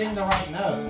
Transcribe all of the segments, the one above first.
Hitting the right note.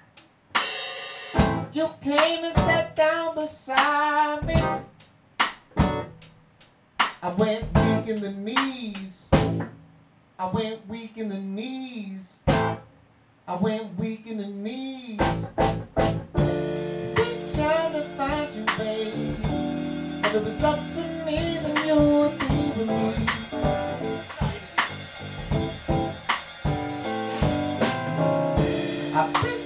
You came and sat down beside me. I went weak in the knees. I went weak in the knees. I went weak in the knees. Been trying to find you, babe. If it was up to me, then you would be with me. I've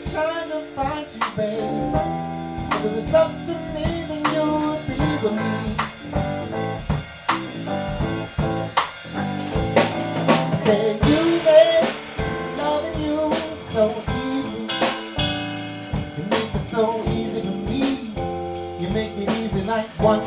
so easy. You make it so easy for me. You make it easy like one,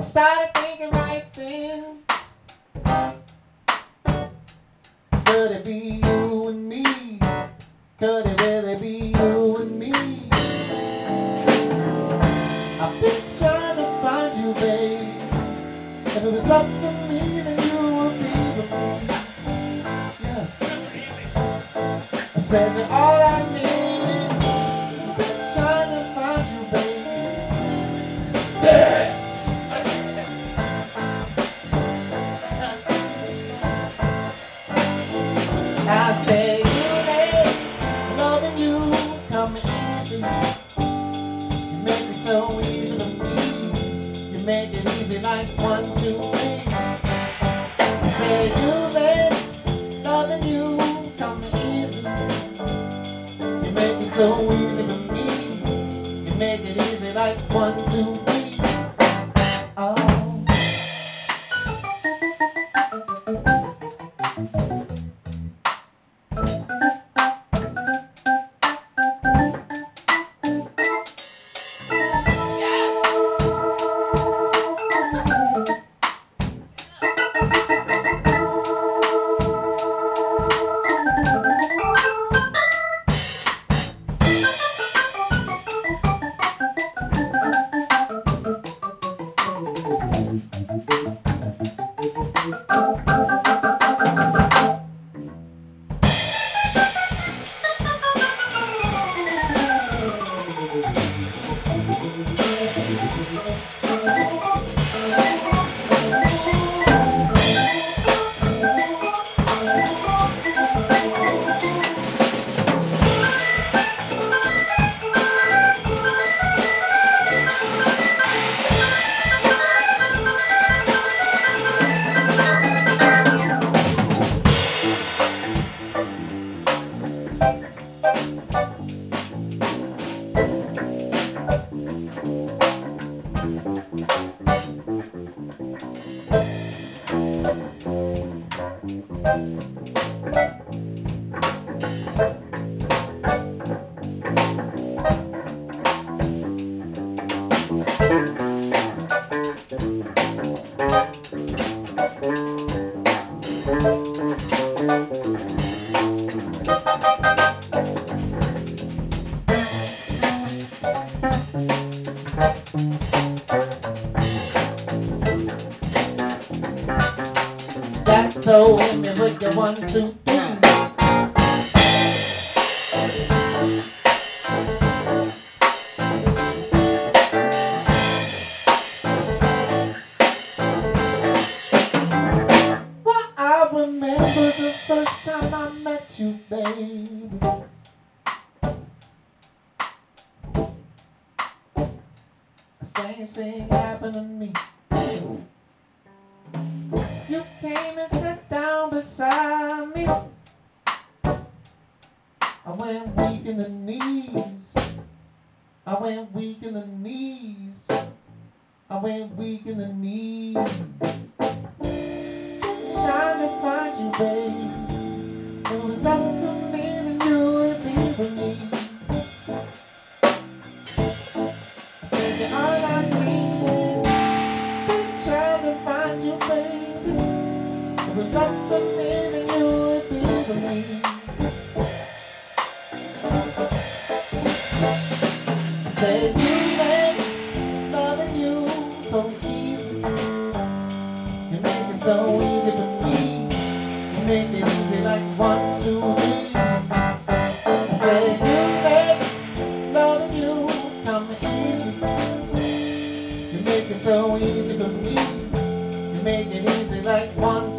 I started thinking right then. Could it be you and me? Could it really be you and me? I've been trying to find you, babe. If it was up to me, then you would be with me. Yes. I said you're all I need. Easy like one, two, three. Say you made loving you come easy. You make it so easy for me. You make it easy like one, two, three. Baby. A strange thing happened to me. Went weak in the knees. I went weak in the knees. Trying to find you, baby. It was up to me that you would be with me. I said you're all I need. Trying to find you, baby. It was up to me that you would be with me. So easy for me. You make it easy like one,